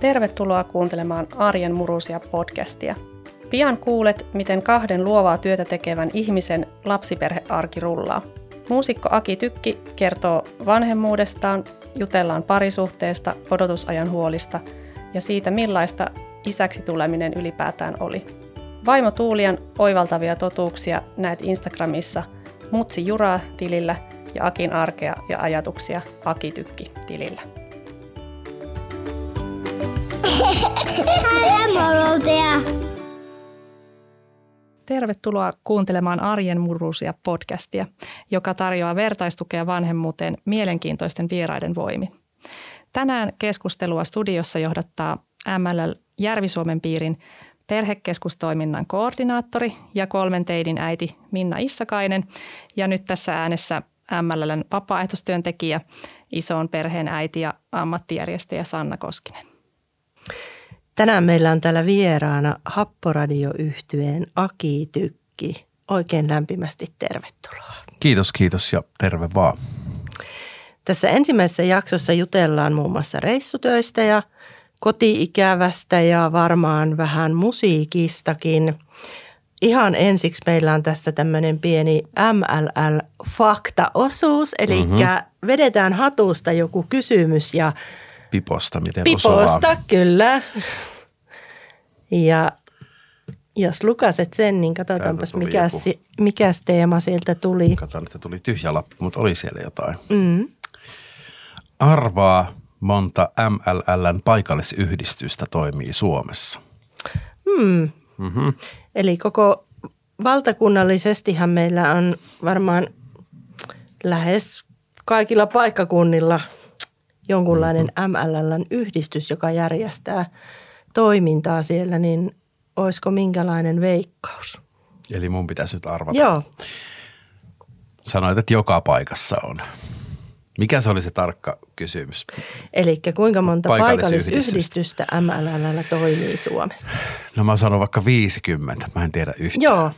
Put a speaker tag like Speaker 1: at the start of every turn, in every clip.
Speaker 1: Tervetuloa kuuntelemaan Arjen murusia podcastia. Pian kuulet, miten kahden luovaa työtä tekevän ihmisen lapsiperhearki rullaa. Muusikko Aki Tykki kertoo vanhemmuudestaan, jutellaan parisuhteesta, odotusajan huolista ja siitä, millaista isäksi tuleminen ylipäätään oli. Vaimo Tuulian oivaltavia totuuksia näet Instagramissa Mutsi Juraa tilillä ja Akin arkea ja ajatuksia Aki Tykki tilillä. Tervetuloa kuuntelemaan Arjen murruusia podcastia, joka tarjoaa vertaistukea vanhemmuuteen mielenkiintoisten vieraiden voimin. Tänään keskustelua studiossa johdattaa MLL Järvi-Suomen piirin perhekeskustoiminnan koordinaattori ja kolmen teidin äiti Minna Issakainen ja nyt tässä äänessä MLLn vapaaehtoistyöntekijä, isoon perheen äiti ja ammattijärjestäjä Sanna Koskinen.
Speaker 2: Tänään meillä on täällä vieraana Happoradioyhtyeen Aki Tykki. Oikein lämpimästi tervetuloa.
Speaker 3: Kiitos, kiitos ja terve vaan.
Speaker 2: Tässä ensimmäisessä jaksossa jutellaan muun muassa reissutöistä ja kotiikävästä ja varmaan vähän musiikistakin. Ihan ensiksi meillä on tässä tämmöinen pieni MLL-fakta-osuus, eli mm-hmm. vedetään hatusta joku kysymys ja –
Speaker 3: Piposta, miten
Speaker 2: Piposta, osuvaa. kyllä. Ja jos lukaset sen, niin katsotaanpas mikä, mikä teema sieltä tuli.
Speaker 3: Katsotaan, että tuli tyhjä lappu, mutta oli siellä jotain. Mm. Arvaa monta MLLn paikallisyhdistystä toimii Suomessa.
Speaker 2: Hmm. Mm-hmm. Eli koko valtakunnallisestihan meillä on varmaan lähes kaikilla paikkakunnilla – jonkunlainen MLLn yhdistys, joka järjestää toimintaa siellä, niin olisiko minkälainen veikkaus?
Speaker 3: Eli mun pitäisi nyt arvata.
Speaker 2: Joo.
Speaker 3: Sanoit, että joka paikassa on. Mikä se oli se tarkka kysymys?
Speaker 2: Eli kuinka monta paikallisyhdistystä MLLllä toimii Suomessa?
Speaker 3: No mä sanon vaikka 50, mä en tiedä yhtään.
Speaker 2: Joo,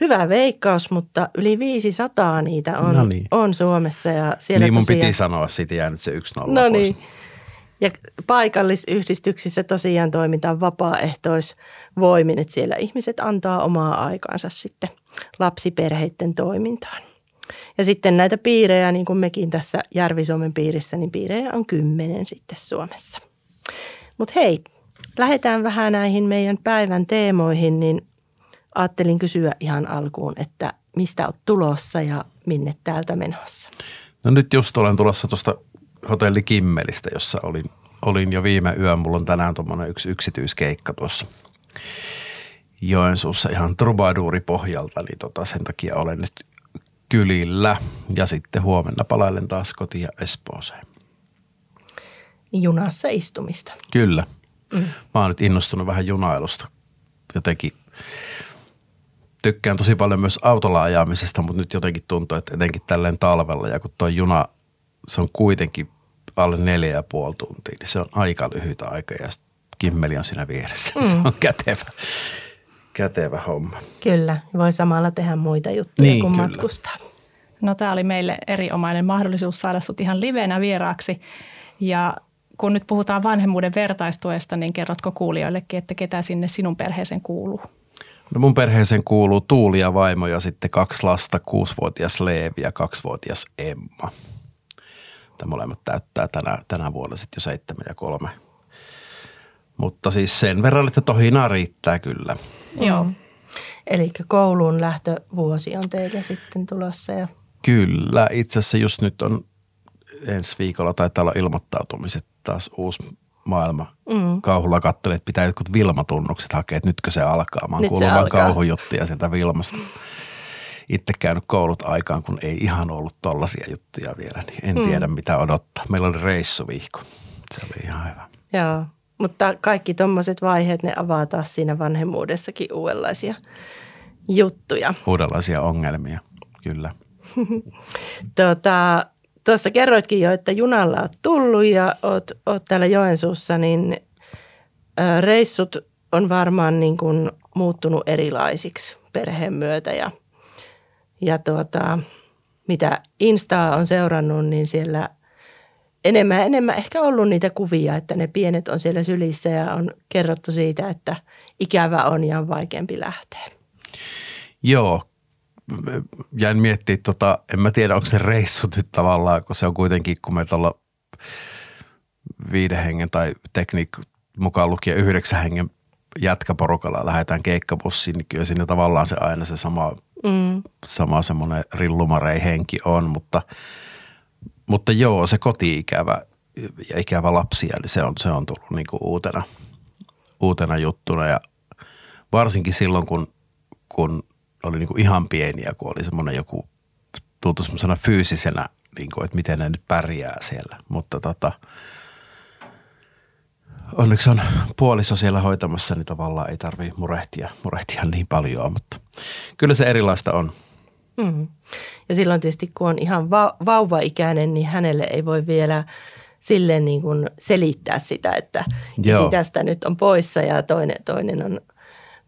Speaker 2: Hyvä veikkaus, mutta yli 500 niitä on, no niin. on Suomessa. Ja siellä
Speaker 3: niin mun
Speaker 2: tosiaan,
Speaker 3: piti sanoa, siitä jäänyt se yksi nolla no niin.
Speaker 2: Ja paikallisyhdistyksissä tosiaan toimitaan vapaaehtoisvoimin, että siellä ihmiset antaa omaa aikaansa sitten lapsiperheiden toimintaan. Ja sitten näitä piirejä, niin kuin mekin tässä Järvi-Suomen piirissä, niin piirejä on kymmenen sitten Suomessa. Mutta hei, lähdetään vähän näihin meidän päivän teemoihin, niin ajattelin kysyä ihan alkuun, että mistä olet tulossa ja minne täältä menossa?
Speaker 3: No nyt just olen tulossa tuosta hotelli Kimmelistä, jossa olin, olin jo viime yön. Mulla on tänään tuommoinen yksi yksityiskeikka tuossa Joensuussa ihan trubaduuri pohjalta, niin tota sen takia olen nyt kylillä. Ja sitten huomenna palailen taas kotiin ja Espooseen.
Speaker 2: Junassa istumista.
Speaker 3: Kyllä. Mm. Mä oon nyt innostunut vähän junailusta. Jotenkin tykkään tosi paljon myös autolla ajamisesta, mutta nyt jotenkin tuntuu, että etenkin tälleen talvella ja kun tuo juna, se on kuitenkin alle neljä ja puoli tuntia, niin se on aika lyhyt aika ja kimmeli on siinä vieressä. Mm. Se on kätevä, kätevä homma.
Speaker 2: Kyllä, voi samalla tehdä muita juttuja niin, kuin kyllä. matkustaa.
Speaker 1: No tämä oli meille erinomainen mahdollisuus saada sut ihan livenä vieraaksi ja kun nyt puhutaan vanhemmuuden vertaistuesta, niin kerrotko kuulijoillekin, että ketä sinne sinun perheeseen kuuluu?
Speaker 3: No mun perheeseen kuuluu Tuuli ja vaimo ja sitten kaksi lasta, kuusivuotias Leevi ja kaksivuotias Emma. Tämä molemmat täyttää tänä, tänä vuonna sitten jo seitsemän ja kolme. Mutta siis sen verran, että tohinaa riittää kyllä.
Speaker 2: Joo. Eli kouluun lähtövuosi on teille sitten tulossa. Ja...
Speaker 3: Kyllä, itse asiassa just nyt on ensi viikolla taitaa olla ilmoittautumiset taas uusi maailma mm. kauhulla katselin, että pitää jotkut Vilma-tunnukset hakea, että nytkö se alkaa. Mä oon kuullut vain kauhujuttuja sieltä Vilmasta. Itse käynyt koulut aikaan, kun ei ihan ollut tollaisia juttuja vielä, niin en mm. tiedä mitä odottaa. Meillä oli reissuvihko. Se oli ihan hyvä.
Speaker 2: Joo, mutta kaikki tuommoiset vaiheet, ne avaa taas siinä vanhemmuudessakin uudenlaisia juttuja.
Speaker 3: Uudenlaisia ongelmia, kyllä.
Speaker 2: tota, Tuossa kerroitkin jo, että junalla olet tullut ja oot, oot täällä Joensuussa, niin reissut on varmaan niin kuin muuttunut erilaisiksi perheen myötä ja, ja tuota, mitä Instaa on seurannut, niin siellä enemmän enemmän ehkä ollut niitä kuvia, että ne pienet on siellä sylissä ja on kerrottu siitä, että ikävä on ja on vaikeampi lähteä.
Speaker 3: Joo, jäin miettiä, tota, en mä tiedä onko se reissu nyt tavallaan, kun se on kuitenkin, kun me tuolla viiden hengen tai tekniik mukaan lukien yhdeksän hengen jätkäporukalla lähdetään keikkabussiin, niin kyllä siinä tavallaan se aina se sama, mm. sama semmoinen rillumarei henki on, mutta, mutta joo, se koti-ikävä ja ikävä lapsia, eli se on, se on tullut niin kuin uutena, uutena juttuna ja varsinkin silloin, kun, kun oli niin kuin ihan pieniä, kun oli semmoinen joku, tuntui semmoisena fyysisenä, niin kuin, että miten ne nyt pärjää siellä, mutta tota – onneksi on puoliso siellä hoitamassa, niin tavallaan ei tarvii murehtia, murehtia niin paljon, mutta kyllä se erilaista on.
Speaker 2: Mm. Ja silloin tietysti, kun on ihan va- vauvaikäinen, niin hänelle ei voi vielä silleen niin kuin selittää sitä, että Joo. tästä nyt on poissa ja toinen, toinen on,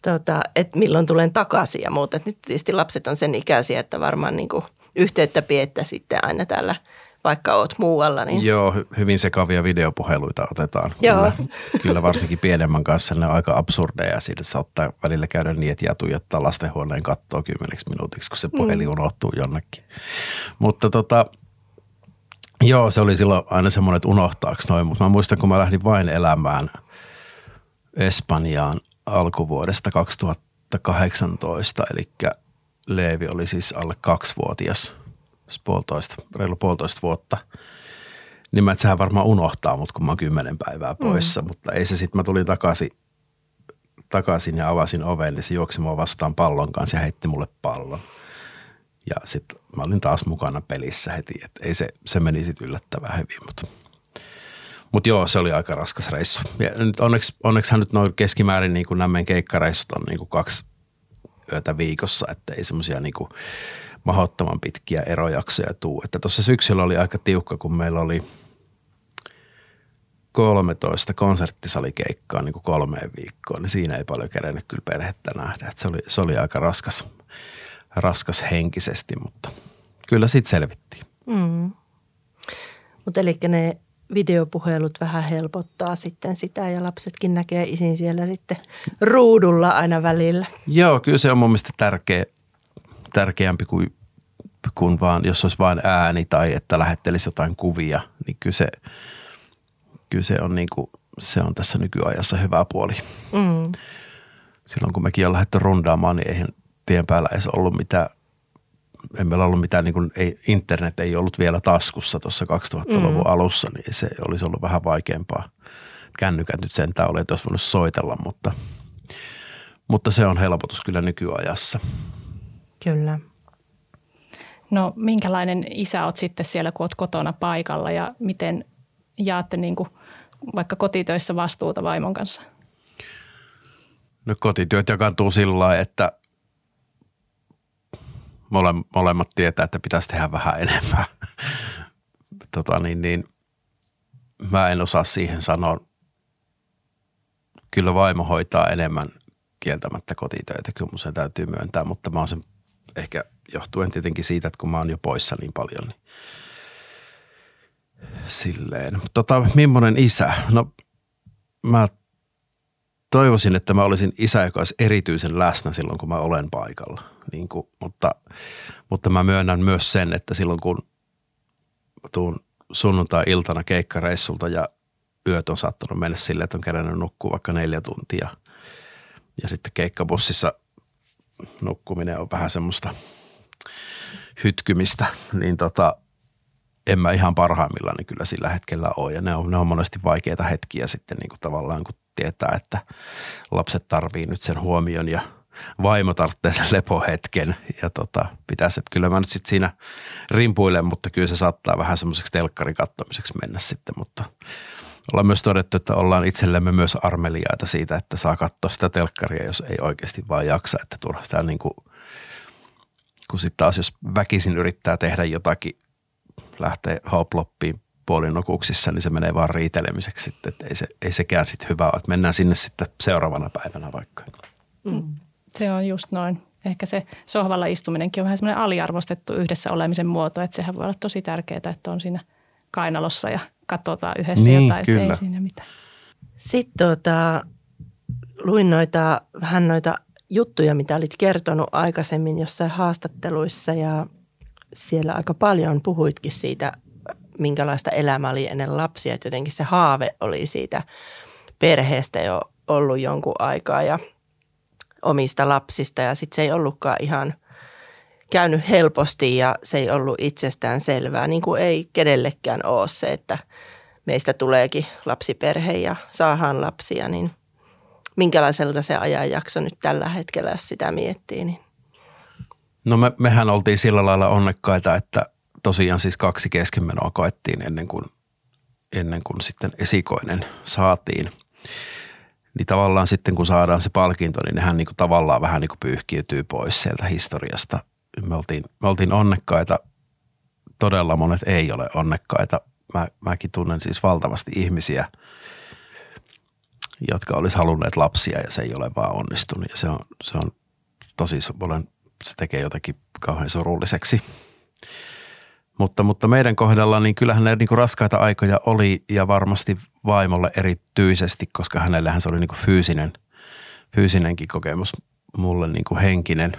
Speaker 2: tota, että milloin tulen takaisin ja muuta. Nyt tietysti lapset on sen ikäisiä, että varmaan niin kuin yhteyttä piettä sitten aina täällä – vaikka oot muualla. Niin.
Speaker 3: Joo, hyvin sekavia videopuheluita otetaan. Joo. Kyllä, kyllä varsinkin pienemmän kanssa ne on aika absurdeja ja siitä saattaa välillä käydä niin, että jää tuijottaa lastenhuoneen kattoa kymmeneksi minuutiksi, kun se puhelin mm. unohtuu jonnekin. Mutta tota, joo, se oli silloin aina semmoinen, että unohtaako noin, mutta mä muistan, kun mä lähdin vain elämään Espanjaan alkuvuodesta 2018, eli Leevi oli siis alle kaksivuotias – puolitoista, reilu puolitoista vuotta, niin mä, että sehän varmaan unohtaa mut, kun mä oon kymmenen päivää poissa, mm. mutta ei se sitten, mä tulin takaisin, takaisin ja avasin oven, niin se juoksi mua vastaan pallon kanssa ja heitti mulle pallon. Ja sitten mä olin taas mukana pelissä heti, että ei se, se meni sitten yllättävän hyvin, mutta mutta joo, se oli aika raskas reissu. Ja nyt onneksi, onneksi nyt noin keskimäärin niin kuin nämä keikkareissut on niin kuin kaksi yötä viikossa, että ei semmoisia niin mahdottoman pitkiä erojaksoja tuu. Että tuossa syksyllä oli aika tiukka, kun meillä oli 13 konserttisalikeikkaa niin kuin kolmeen viikkoon, niin siinä ei paljon kerennyt kyllä perhettä nähdä. Että se, oli, se oli aika raskas, raskas henkisesti, mutta kyllä sitten selvittiin. Mm.
Speaker 2: Mutta eli ne videopuhelut vähän helpottaa sitten sitä ja lapsetkin näkee isin siellä sitten ruudulla aina välillä.
Speaker 3: Joo, kyllä se on mun mielestä tärkeä, tärkeämpi kuin, kuin vaan, jos olisi vain ääni tai että lähettelisi jotain kuvia, niin kyllä se, kyllä se on niin kuin, se on tässä nykyajassa hyvä puoli. Mm. Silloin kun mekin on lähdetty rundaamaan, niin eihän tien päällä edes ollut mitään, ei meillä ollut mitään, niin kuin, ei, internet ei ollut vielä taskussa tuossa 2000-luvun mm. alussa, niin se olisi ollut vähän vaikeampaa. Kännykät nyt sentään oli, että olisi voinut soitella, mutta, mutta se on helpotus kyllä nykyajassa.
Speaker 2: Kyllä.
Speaker 1: No minkälainen isä olet sitten siellä, kun olet kotona paikalla ja miten jaatte niin kuin vaikka kotitöissä vastuuta vaimon kanssa?
Speaker 3: No kotityöt jakantuu sillä lailla, että mole, molemmat tietää, että pitäisi tehdä vähän enemmän. tota niin, niin, mä en osaa siihen sanoa. Kyllä vaimo hoitaa enemmän kieltämättä kotitöitä, kyllä mun sen täytyy myöntää, mutta mä oon sen ehkä johtuen tietenkin siitä, että kun mä oon jo poissa niin paljon, niin silleen. Tota, millainen isä? No mä toivoisin, että mä olisin isä, joka olisi erityisen läsnä silloin, kun mä olen paikalla. Niin kuin, mutta, mutta mä myönnän myös sen, että silloin kun tuun sunnuntai-iltana keikkareissulta ja yöt on saattanut mennä sille, että on kerännyt nukkua vaikka neljä tuntia. Ja sitten keikkabussissa nukkuminen on vähän semmoista hytkymistä, niin tota, en mä ihan parhaimmillaan niin kyllä sillä hetkellä ole. Ja ne on, ne on monesti vaikeita hetkiä sitten niin kuin tavallaan, kun tietää, että lapset tarvii nyt sen huomion ja vaimo tarvitsee sen lepohetken. Ja tota, pitäisi, että kyllä mä nyt sitten siinä rimpuilen, mutta kyllä se saattaa vähän semmoiseksi telkkarikattomiseksi mennä sitten, mutta – ollaan myös todettu, että ollaan itsellemme myös armeliaita siitä, että saa katsoa sitä telkkaria, jos ei oikeasti vaan jaksa. Että turha sitä niin kuin, kun sitten taas jos väkisin yrittää tehdä jotakin, lähtee hoploppiin puolinokuuksissa, niin se menee vaan riitelemiseksi sitten, että ei, se, ei sekään sitten hyvä ole. Että mennään sinne sitten seuraavana päivänä vaikka.
Speaker 1: Mm. Se on just noin. Ehkä se sohvalla istuminenkin on vähän semmoinen aliarvostettu yhdessä olemisen muoto, että sehän voi olla tosi tärkeää, että on siinä kainalossa ja
Speaker 4: katsotaan yhdessä niin, jotain, kyllä. ei siinä mitään.
Speaker 2: Sitten tota, luin noita, vähän noita juttuja, mitä olit kertonut aikaisemmin jossain haastatteluissa ja siellä aika paljon puhuitkin siitä, minkälaista elämä oli ennen lapsia. Että jotenkin se haave oli siitä perheestä jo ollut jonkun aikaa ja omista lapsista ja sitten se ei ollutkaan ihan käynyt helposti ja se ei ollut itsestään selvää, niin kuin ei kenellekään ole se, että meistä tuleekin lapsiperhe ja saahan lapsia, niin minkälaiselta se ajanjakso nyt tällä hetkellä, jos sitä miettii, niin
Speaker 3: No me, mehän oltiin sillä lailla onnekkaita, että tosiaan siis kaksi keskenmenoa koettiin ennen kuin, ennen kuin sitten esikoinen saatiin. Niin tavallaan sitten kun saadaan se palkinto, niin nehän niin kuin tavallaan vähän niin kuin pyyhkiytyy pois sieltä historiasta. Me oltiin, me oltiin onnekkaita, todella monet ei ole onnekkaita. Mä, mäkin tunnen siis valtavasti ihmisiä, jotka olisi halunneet lapsia ja se ei ole vaan onnistunut. Ja se on, se on tosi, olen se tekee jotakin kauhean surulliseksi. Mutta, mutta meidän kohdalla niin kyllähän ne niin kuin raskaita aikoja oli ja varmasti vaimolle erityisesti, koska hänellähän se oli niin kuin fyysinen, fyysinenkin kokemus, mulle niin kuin henkinen.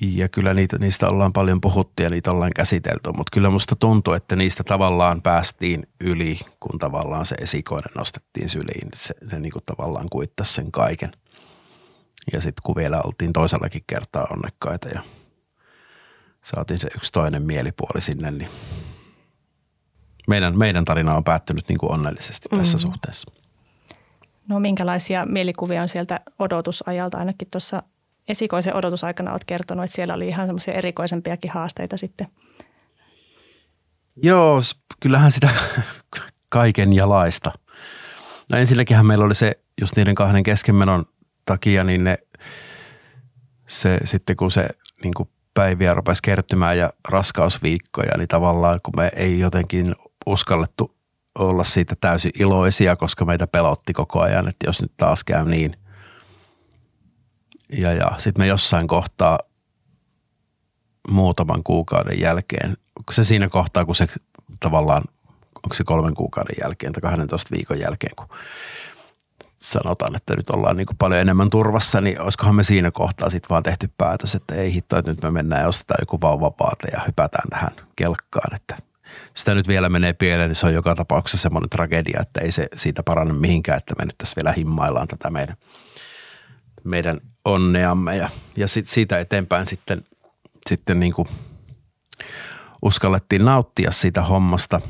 Speaker 3: Ja kyllä niitä, niistä ollaan paljon puhuttu ja niitä ollaan käsitelty, mutta kyllä musta tuntuu, että niistä tavallaan päästiin yli, kun tavallaan se esikoinen nostettiin syliin. Se, se niin kuin tavallaan kuittasi sen kaiken – ja sitten kun vielä oltiin toisellakin kertaa onnekkaita ja saatiin se yksi toinen mielipuoli sinne, niin meidän, meidän tarina on päättynyt niin kuin onnellisesti tässä mm. suhteessa.
Speaker 4: No minkälaisia mielikuvia on sieltä odotusajalta? Ainakin tuossa esikoisen odotusaikana olet kertonut, että siellä oli ihan semmoisia erikoisempiakin haasteita sitten.
Speaker 3: Joo, kyllähän sitä kaiken ja laista. No ensinnäkin meillä oli se just niiden kahden keskenmenon takia, niin ne, se sitten kun se niin kuin päiviä rupesi kertymään ja raskausviikkoja, niin tavallaan kun me ei jotenkin uskallettu olla siitä täysin iloisia, koska meitä pelotti koko ajan, että jos nyt taas käy niin. Ja, ja sitten me jossain kohtaa muutaman kuukauden jälkeen, onko se siinä kohtaa, kun se tavallaan, onko se kolmen kuukauden jälkeen tai 12 viikon jälkeen, kun sanotaan, että nyt ollaan niin kuin paljon enemmän turvassa, niin olisikohan me siinä kohtaa sitten vaan tehty päätös, että ei hitto, että nyt me mennään ja ostetaan joku vauvavaate ja hypätään tähän kelkkaan, että sitä nyt vielä menee pieleen, niin se on joka tapauksessa semmoinen tragedia, että ei se siitä parane mihinkään, että me nyt tässä vielä himmaillaan tätä meidän, meidän onneamme ja, ja sit siitä eteenpäin sitten, sitten niin kuin uskallettiin nauttia siitä hommasta.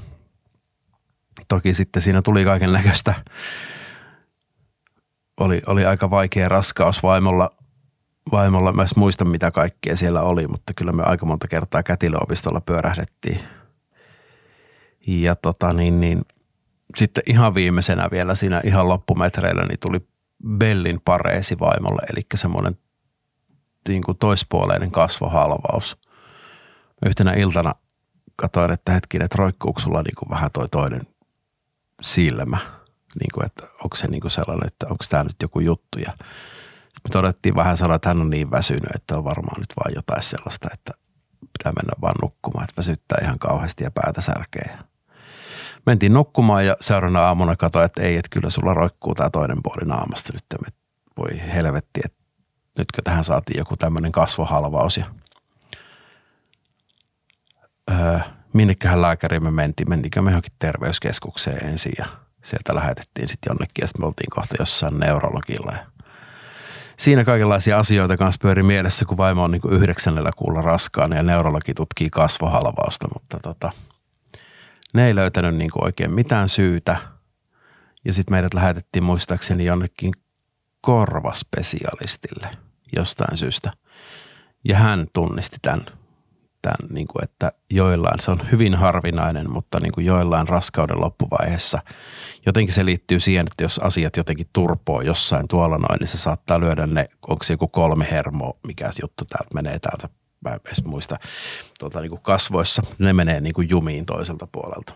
Speaker 3: Toki sitten siinä tuli kaiken näköistä oli, oli aika vaikea raskaus vaimolla. Vaimolla mä muista mitä kaikkea siellä oli, mutta kyllä me aika monta kertaa kätilöopistolla pyörähdettiin. Ja tota niin, niin sitten ihan viimeisenä vielä siinä ihan loppumetreillä niin tuli Bellin pareesi vaimolle, eli semmoinen niin kuin toispuoleinen kasvohalvaus. Yhtenä iltana katsoin, että hetkinen, että roikkuuko sulla niin kuin vähän toi toinen silmä – niin kuin, että onko se niin kuin sellainen, että onko tämä nyt joku juttu. Ja me todettiin vähän sanoa, että hän on niin väsynyt, että on varmaan nyt vaan jotain sellaista, että pitää mennä vaan nukkumaan, että väsyttää ihan kauheasti ja päätä särkeä. Mentiin nukkumaan ja seuraavana aamuna katsoin, että ei, että kyllä sulla roikkuu tämä toinen puoli naamasta nyt. Me voi helvetti, että nytkö tähän saatiin joku tämmöinen kasvohalvaus ja öö, minneköhän lääkäriin me mentiin, mentiinkö me johonkin terveyskeskukseen ensin ja – sieltä lähetettiin sitten jonnekin ja sitten me oltiin kohta jossain neurologilla. Ja siinä kaikenlaisia asioita kanssa pyöri mielessä, kun vaimo on niin yhdeksännellä kuulla raskaana ja neurologi tutkii kasvohalvausta, mutta tota, ne ei löytänyt niin oikein mitään syytä. Ja sitten meidät lähetettiin muistaakseni jonnekin korvaspesialistille jostain syystä. Ja hän tunnisti tämän tämän, niin kuin, että joillain, se on hyvin harvinainen, mutta niin kuin joillain raskauden loppuvaiheessa jotenkin se liittyy siihen, että jos asiat jotenkin turpoo jossain tuolla noin, niin se saattaa lyödä ne, onko se joku kolme hermo, mikä juttu täältä menee täältä, mä en edes muista, tuota, niin kuin kasvoissa, ne menee niin kuin jumiin toiselta puolelta.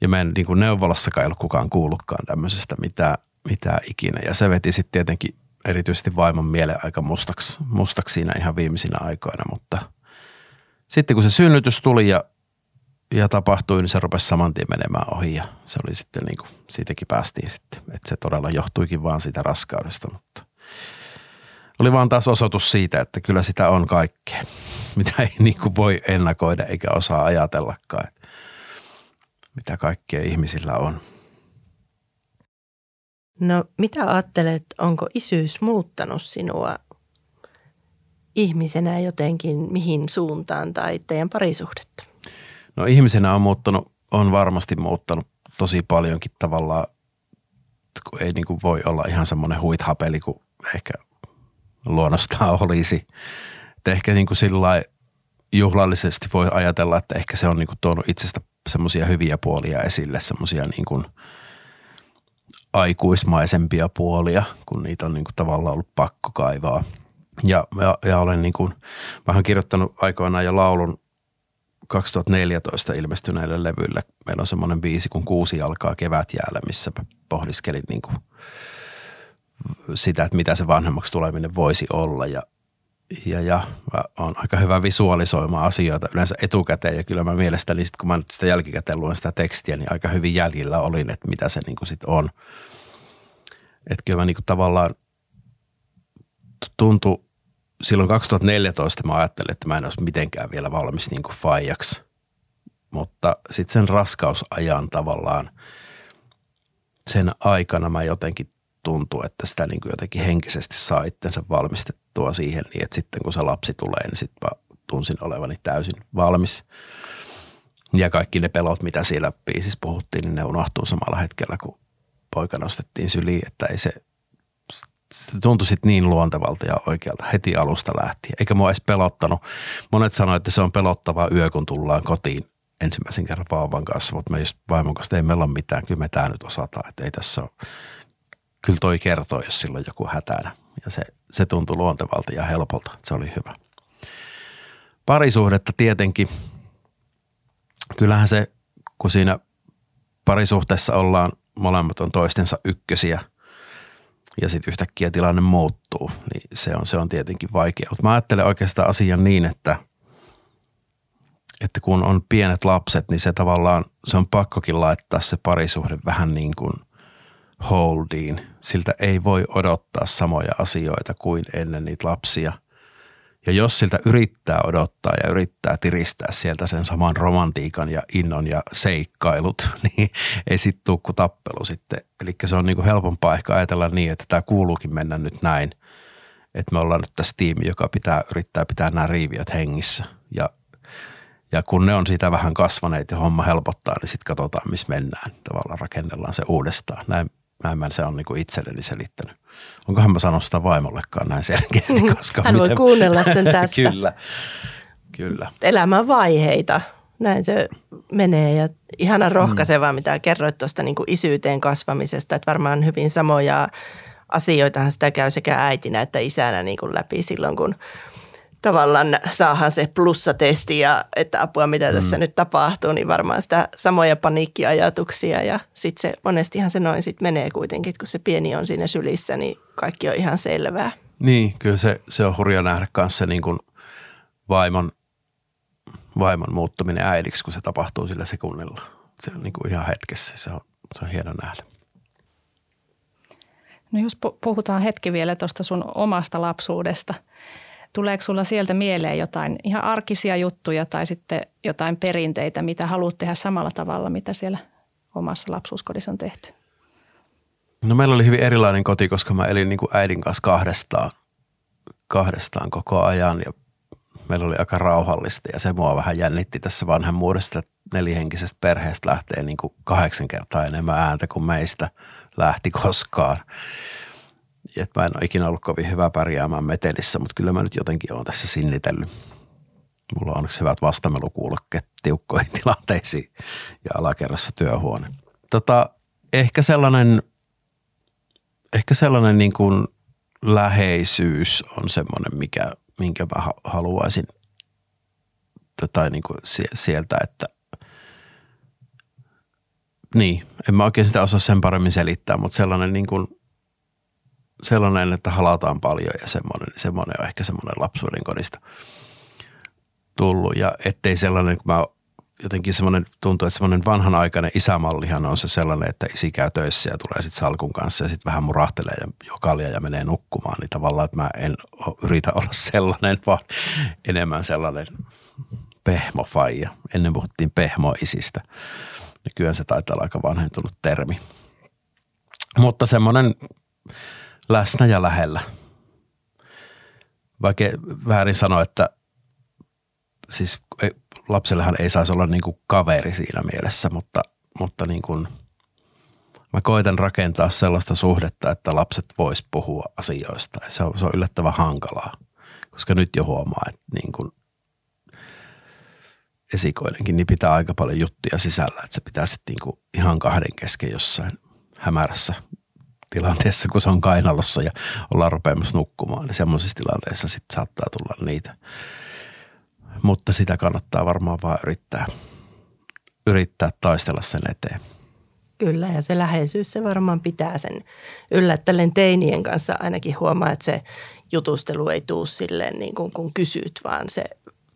Speaker 3: Ja meidän niin kuin neuvolassakaan ei ollut kukaan kuullutkaan tämmöisestä mitään, mitään ikinä. Ja se veti sitten tietenkin erityisesti vaimon mielen aika mustaksi, mustaksi siinä ihan viimeisinä aikoina, mutta sitten kun se synnytys tuli ja ja tapahtui, niin se rupesi saman tien menemään ohi ja se oli sitten niin kuin, siitäkin päästiin sitten. Että se todella johtuikin vaan siitä raskaudesta, mutta oli vaan taas osoitus siitä, että kyllä sitä on kaikkea, mitä ei niin kuin voi ennakoida eikä osaa ajatellakaan, mitä kaikkea ihmisillä on.
Speaker 2: No mitä ajattelet, onko isyys muuttanut sinua ihmisenä jotenkin mihin suuntaan tai teidän parisuhdetta?
Speaker 3: No ihmisenä on muuttanut, on varmasti muuttanut tosi paljonkin tavallaan, kun ei niin kuin voi olla ihan semmoinen huithapeli kuin ehkä luonnostaan olisi. Että ehkä niin kuin sillä juhlallisesti voi ajatella, että ehkä se on niin kuin tuonut itsestä semmoisia hyviä puolia esille, semmoisia niin kuin aikuismaisempia puolia, kun niitä on niin kuin tavallaan ollut pakko kaivaa. Ja, ja, ja olen niin kuin, vähän kirjoittanut aikoinaan jo laulun 2014 ilmestyneelle levylle. Meillä on semmoinen biisi, kun kuusi alkaa kevät jäällä, missä pohdiskelin niin kuin sitä, että mitä se vanhemmaksi tuleminen voisi olla. Ja, ja, ja oon aika hyvä visualisoimaan asioita yleensä etukäteen ja kyllä mä mielestäni sit, kun mä nyt sitä jälkikäteen luen sitä tekstiä, niin aika hyvin jäljillä olin, että mitä se niin kuin sit on. Että kyllä mä niin kuin tavallaan tuntui silloin 2014 mä ajattelin, että mä en olisi mitenkään vielä valmis niin kuin faijaksi. Mutta sitten sen raskausajan tavallaan sen aikana mä jotenkin tuntuu, että sitä niin kuin jotenkin henkisesti saa itsensä valmistettua siihen niin, että sitten kun se lapsi tulee, niin sitten mä tunsin olevani täysin valmis. Ja kaikki ne pelot, mitä siellä biisissä puhuttiin, niin ne unohtuu samalla hetkellä, kun poika nostettiin syliin, että ei se, se tuntui sitten niin luontevalta ja oikealta heti alusta lähtien. Eikä mua edes pelottanut. Monet sanoivat, että se on pelottava yö, kun tullaan kotiin ensimmäisen kerran vauvan kanssa, mutta me just vaimon kanssa ei meillä ole mitään. Kyllä me tämä nyt osataan, että ei tässä ole. Kyllä toi kertoo, jos silloin joku hätänä. Ja se, se tuntui luontevalta ja helpolta, se oli hyvä. Parisuhdetta tietenkin. Kyllähän se, kun siinä parisuhteessa ollaan, molemmat on toistensa ykkösiä – ja sitten yhtäkkiä tilanne muuttuu, niin se on, se on tietenkin vaikea. Mutta mä ajattelen oikeastaan asian niin, että, että kun on pienet lapset, niin se tavallaan, se on pakkokin laittaa se parisuhde vähän niin kuin holdiin. Siltä ei voi odottaa samoja asioita kuin ennen niitä lapsia – ja jos siltä yrittää odottaa ja yrittää tiristää sieltä sen saman romantiikan ja innon ja seikkailut, niin ei sitten tule kuin tappelu sitten. Eli se on niinku helpompaa ehkä ajatella niin, että tämä kuuluukin mennä nyt näin. Että me ollaan nyt tässä tiimi, joka pitää yrittää pitää nämä riiviöt hengissä. Ja, ja kun ne on siitä vähän kasvaneet ja homma helpottaa, niin sitten katsotaan, missä mennään. Tavallaan rakennellaan se uudestaan. Näin, näin mä se on niinku itselleni selittänyt. Onkohan mä sanonut sitä vaimollekaan näin selkeästi, koska
Speaker 2: Hän voi kuunnella sen tästä.
Speaker 3: kyllä, kyllä.
Speaker 2: Elämän vaiheita, näin se menee ja ihana rohkaisevaa, mm. mitä kerroit tuosta niin isyyteen kasvamisesta, että varmaan hyvin samoja asioitahan sitä käy sekä äitinä että isänä niin kuin läpi silloin, kun tavallaan saahan se plussatesti ja että apua mitä tässä mm. nyt tapahtuu, niin varmaan sitä samoja paniikkiajatuksia ja sitten se monestihan se noin sitten menee kuitenkin, kun se pieni on siinä sylissä, niin kaikki on ihan selvää.
Speaker 3: Niin, kyllä se, se on hurja nähdä kanssa niin kuin vaimon, vaimon muuttuminen äidiksi, kun se tapahtuu sillä sekunnilla. Se on niin kuin ihan hetkessä, se on, se on hieno nähdä.
Speaker 4: No jos puhutaan hetki vielä tuosta sun omasta lapsuudesta – Tuleeko sulla sieltä mieleen jotain ihan arkisia juttuja tai sitten jotain perinteitä, mitä haluat tehdä samalla tavalla, mitä siellä omassa lapsuuskodissa on tehty?
Speaker 3: No meillä oli hyvin erilainen koti, koska mä elin niin kuin äidin kanssa kahdestaan, kahdestaan koko ajan ja meillä oli aika rauhallista ja se mua vähän jännitti tässä vanhemmuudesta, että nelihenkisestä perheestä lähtee niin kuin kahdeksan kertaa enemmän ääntä kuin meistä lähti koskaan että mä en ole ikinä ollut kovin hyvä pärjäämään metelissä, mutta kyllä mä nyt jotenkin olen tässä sinnitellyt. Mulla on onneksi hyvät vastamelukuulokkeet tiukkoihin tilanteisiin ja alakerrassa työhuone. Tota, ehkä sellainen, ehkä sellainen niin kuin läheisyys on semmoinen, mikä, minkä mä haluaisin tai niin kuin sieltä, että niin, en mä oikein sitä osaa sen paremmin selittää, mutta sellainen niin kuin sellainen, että halataan paljon ja semmoinen, semmoinen on ehkä semmoinen lapsuuden kodista tullut. Ja ettei sellainen, kun mä jotenkin semmoinen, tuntuu, että semmoinen vanhanaikainen isämallihan on se sellainen, että isi käy töissä ja tulee sitten salkun kanssa ja sitten vähän murahtelee ja jokalia ja menee nukkumaan. Niin tavallaan, että mä en yritä olla sellainen, vaan enemmän sellainen pehmofaija. Ennen puhuttiin pehmoisistä. Nykyään se taitaa olla aika vanhentunut termi. Mutta semmoinen läsnä ja lähellä. Vaikka väärin sanoa, että siis lapsellehan ei saisi olla niin kuin kaveri siinä mielessä, mutta, mutta niin kuin, mä koitan rakentaa sellaista suhdetta, että lapset vois puhua asioista. Se on, se on yllättävän hankalaa, koska nyt jo huomaa, että niin kuin esikoinenkin niin pitää aika paljon juttuja sisällä, että se pitää sitten niin ihan kahden kesken jossain hämärässä tilanteessa, kun se on kainalossa ja ollaan rupeamassa nukkumaan, niin semmoisissa tilanteissa sitten saattaa tulla niitä mutta sitä kannattaa varmaan vaan yrittää, yrittää taistella sen eteen.
Speaker 2: Kyllä ja se läheisyys se varmaan pitää sen yllättäen teinien kanssa ainakin huomaa, että se jutustelu ei tuu silleen niin kuin kun kysyt, vaan se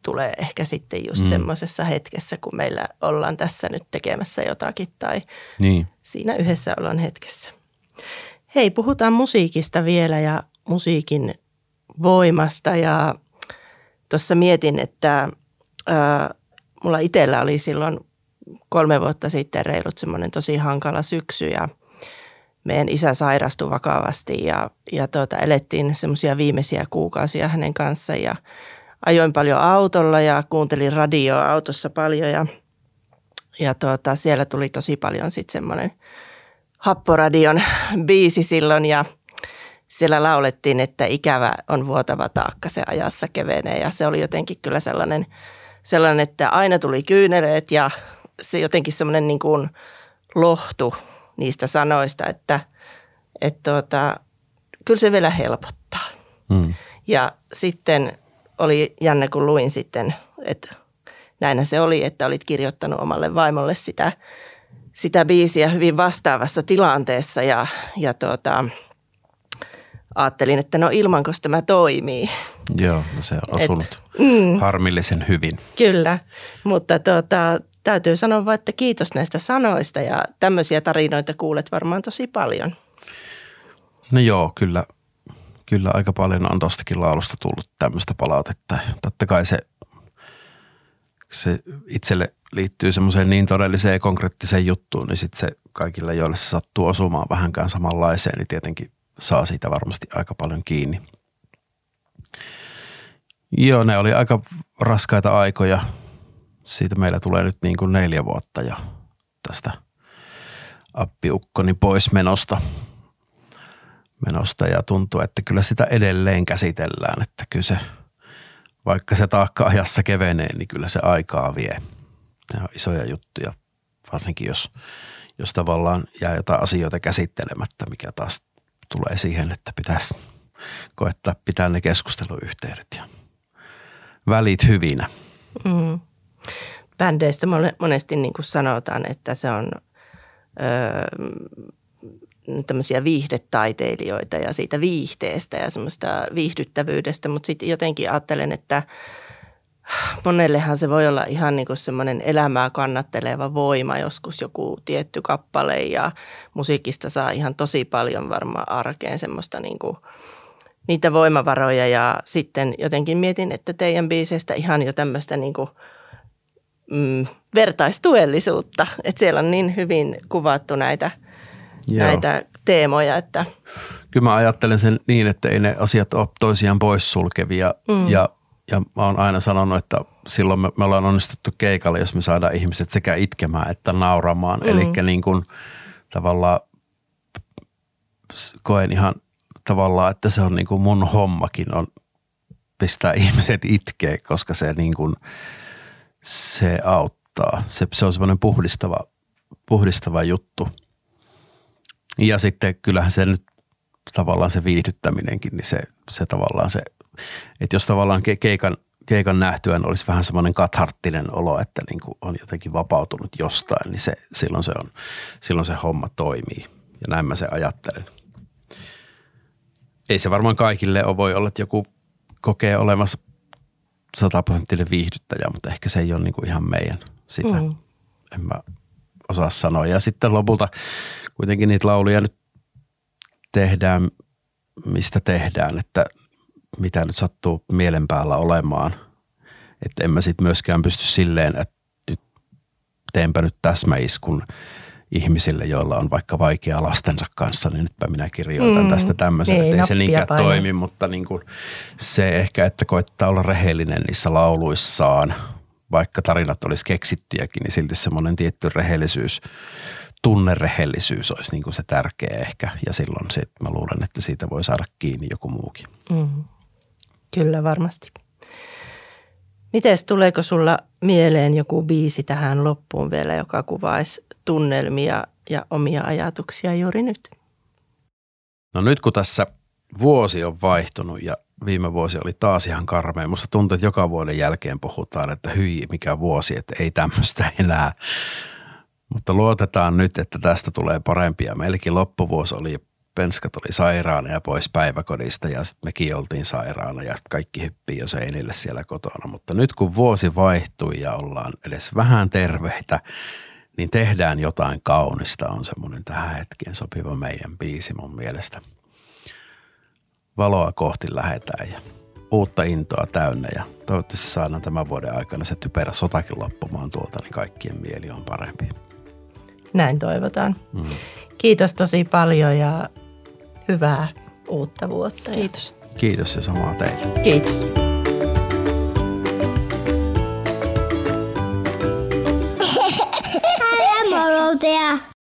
Speaker 2: tulee ehkä sitten just mm. semmoisessa hetkessä, kun meillä ollaan tässä nyt tekemässä jotakin tai niin. siinä yhdessä ollaan hetkessä. Hei, puhutaan musiikista vielä ja musiikin voimasta. Ja tuossa mietin, että ää, mulla itsellä oli silloin kolme vuotta sitten reilut semmoinen tosi hankala syksy ja meidän isä sairastui vakavasti ja, ja tuota, elettiin semmoisia viimeisiä kuukausia hänen kanssa ja ajoin paljon autolla ja kuuntelin radioa autossa paljon ja, ja tuota, siellä tuli tosi paljon sitten semmoinen Happoradion biisi silloin ja – siellä laulettiin, että ikävä on vuotava taakka, se ajassa kevenee ja se oli jotenkin kyllä sellainen, sellainen että aina tuli kyyneleet ja se jotenkin semmoinen niin kuin lohtu niistä sanoista, että, että tuota, kyllä se vielä helpottaa. Mm. Ja sitten oli jännä, kun luin sitten, että näinhän se oli, että olit kirjoittanut omalle vaimolle sitä, sitä biisiä hyvin vastaavassa tilanteessa ja, ja tuota, ajattelin, että no ilmanko tämä toimii.
Speaker 3: Joo, no se on osunut Et, mm, harmillisen hyvin.
Speaker 2: Kyllä, mutta tota, täytyy sanoa vain, että kiitos näistä sanoista ja tämmöisiä tarinoita kuulet varmaan tosi paljon.
Speaker 3: No joo, kyllä, kyllä aika paljon on tostakin laulusta tullut tämmöistä palautetta. Totta kai se, se itselle liittyy semmoiseen niin todelliseen ja konkreettiseen juttuun, niin sitten se kaikille, joille se sattuu osumaan vähänkään samanlaiseen, niin tietenkin saa siitä varmasti aika paljon kiinni. Joo, ne oli aika raskaita aikoja. Siitä meillä tulee nyt niin kuin neljä vuotta jo tästä appiukkoni pois menosta. menosta ja tuntuu, että kyllä sitä edelleen käsitellään, että kyllä se, vaikka se taakka ajassa kevenee, niin kyllä se aikaa vie. Ne on isoja juttuja, varsinkin jos, jos tavallaan jää jotain asioita käsittelemättä, mikä taas tulee siihen, että pitäisi koettaa pitää ne keskusteluyhteydet ja välit hyvinä. Mm.
Speaker 2: Bändeistä monesti niin kuin sanotaan, että se on öö, tämmöisiä viihdetaiteilijoita ja siitä viihteestä ja semmoista viihdyttävyydestä, mutta sitten jotenkin ajattelen, että – monellehan se voi olla ihan niin semmoinen elämää kannatteleva voima, joskus joku tietty kappale ja musiikista saa ihan tosi paljon varmaan arkeen semmoista niin kuin niitä voimavaroja ja sitten jotenkin mietin, että teidän biiseistä ihan jo tämmöistä niin kuin, mm, vertaistuellisuutta, että siellä on niin hyvin kuvattu näitä, näitä teemoja, että
Speaker 3: Kyllä mä ajattelen sen niin, että ei ne asiat ole toisiaan poissulkevia mm. ja ja mä oon aina sanonut, että silloin me, me ollaan onnistuttu keikalle, jos me saadaan ihmiset sekä itkemään että nauramaan. Mm. Eli niin kuin tavallaan koen ihan tavallaan, että se on niin kuin mun hommakin on pistää ihmiset itkee, koska se niin kuin, se auttaa. Se, se on semmoinen puhdistava, puhdistava juttu. Ja sitten kyllähän se nyt tavallaan se viihdyttäminenkin, niin se, se tavallaan se että jos tavallaan keikan, keikan nähtyään olisi vähän semmoinen katharttinen olo, että niin kuin on jotenkin vapautunut jostain, niin se, silloin, se on, silloin se homma toimii. Ja näin mä se ajattelen. Ei se varmaan kaikille ole, voi olla, että joku kokee olemassa sataprosenttinen viihdyttäjä, mutta ehkä se ei ole niin kuin ihan meidän sitä. Mm. En mä osaa sanoa. Ja sitten lopulta kuitenkin niitä lauluja nyt tehdään, mistä tehdään, että mitä nyt sattuu mielen päällä olemaan. Että en mä sitten myöskään pysty silleen, että teenpä nyt täsmäiskun ihmisille, joilla on vaikka vaikea lastensa kanssa, niin nytpä minä kirjoitan mm. tästä tämmöisen, niin, ei se niinkään paino. toimi, mutta niin kuin se ehkä, että koittaa olla rehellinen niissä lauluissaan, vaikka tarinat olisi keksittyjäkin, niin silti semmoinen tietty rehellisyys, tunnerehellisyys olisi niin kuin se tärkeä ehkä. Ja silloin sit mä luulen, että siitä voi saada kiinni joku muukin. Mm.
Speaker 2: Kyllä varmasti. Mites tuleeko sulla mieleen joku biisi tähän loppuun vielä, joka kuvaisi tunnelmia ja omia ajatuksia juuri nyt?
Speaker 3: No nyt kun tässä vuosi on vaihtunut ja viime vuosi oli taas ihan karmea. Musta tuntuu, että joka vuoden jälkeen puhutaan, että hyi, mikä vuosi, että ei tämmöistä enää. Mutta luotetaan nyt, että tästä tulee parempia. Meilläkin loppuvuosi oli, penskat oli sairaana ja pois päiväkodista ja sitten mekin oltiin sairaana ja kaikki hyppii jo seinille siellä kotona. Mutta nyt kun vuosi vaihtui ja ollaan edes vähän terveitä, niin tehdään jotain kaunista on semmoinen tähän hetkeen sopiva meidän biisi mun mielestä – valoa kohti lähetään ja uutta intoa täynnä ja toivottavasti saadaan tämän vuoden aikana se typerä sotakin loppumaan tuolta, niin kaikkien mieli on parempi.
Speaker 2: Näin toivotaan. Mm. Kiitos tosi paljon ja hyvää uutta vuotta.
Speaker 4: Kiitos.
Speaker 3: Kiitos ja samaa teille.
Speaker 2: Kiitos.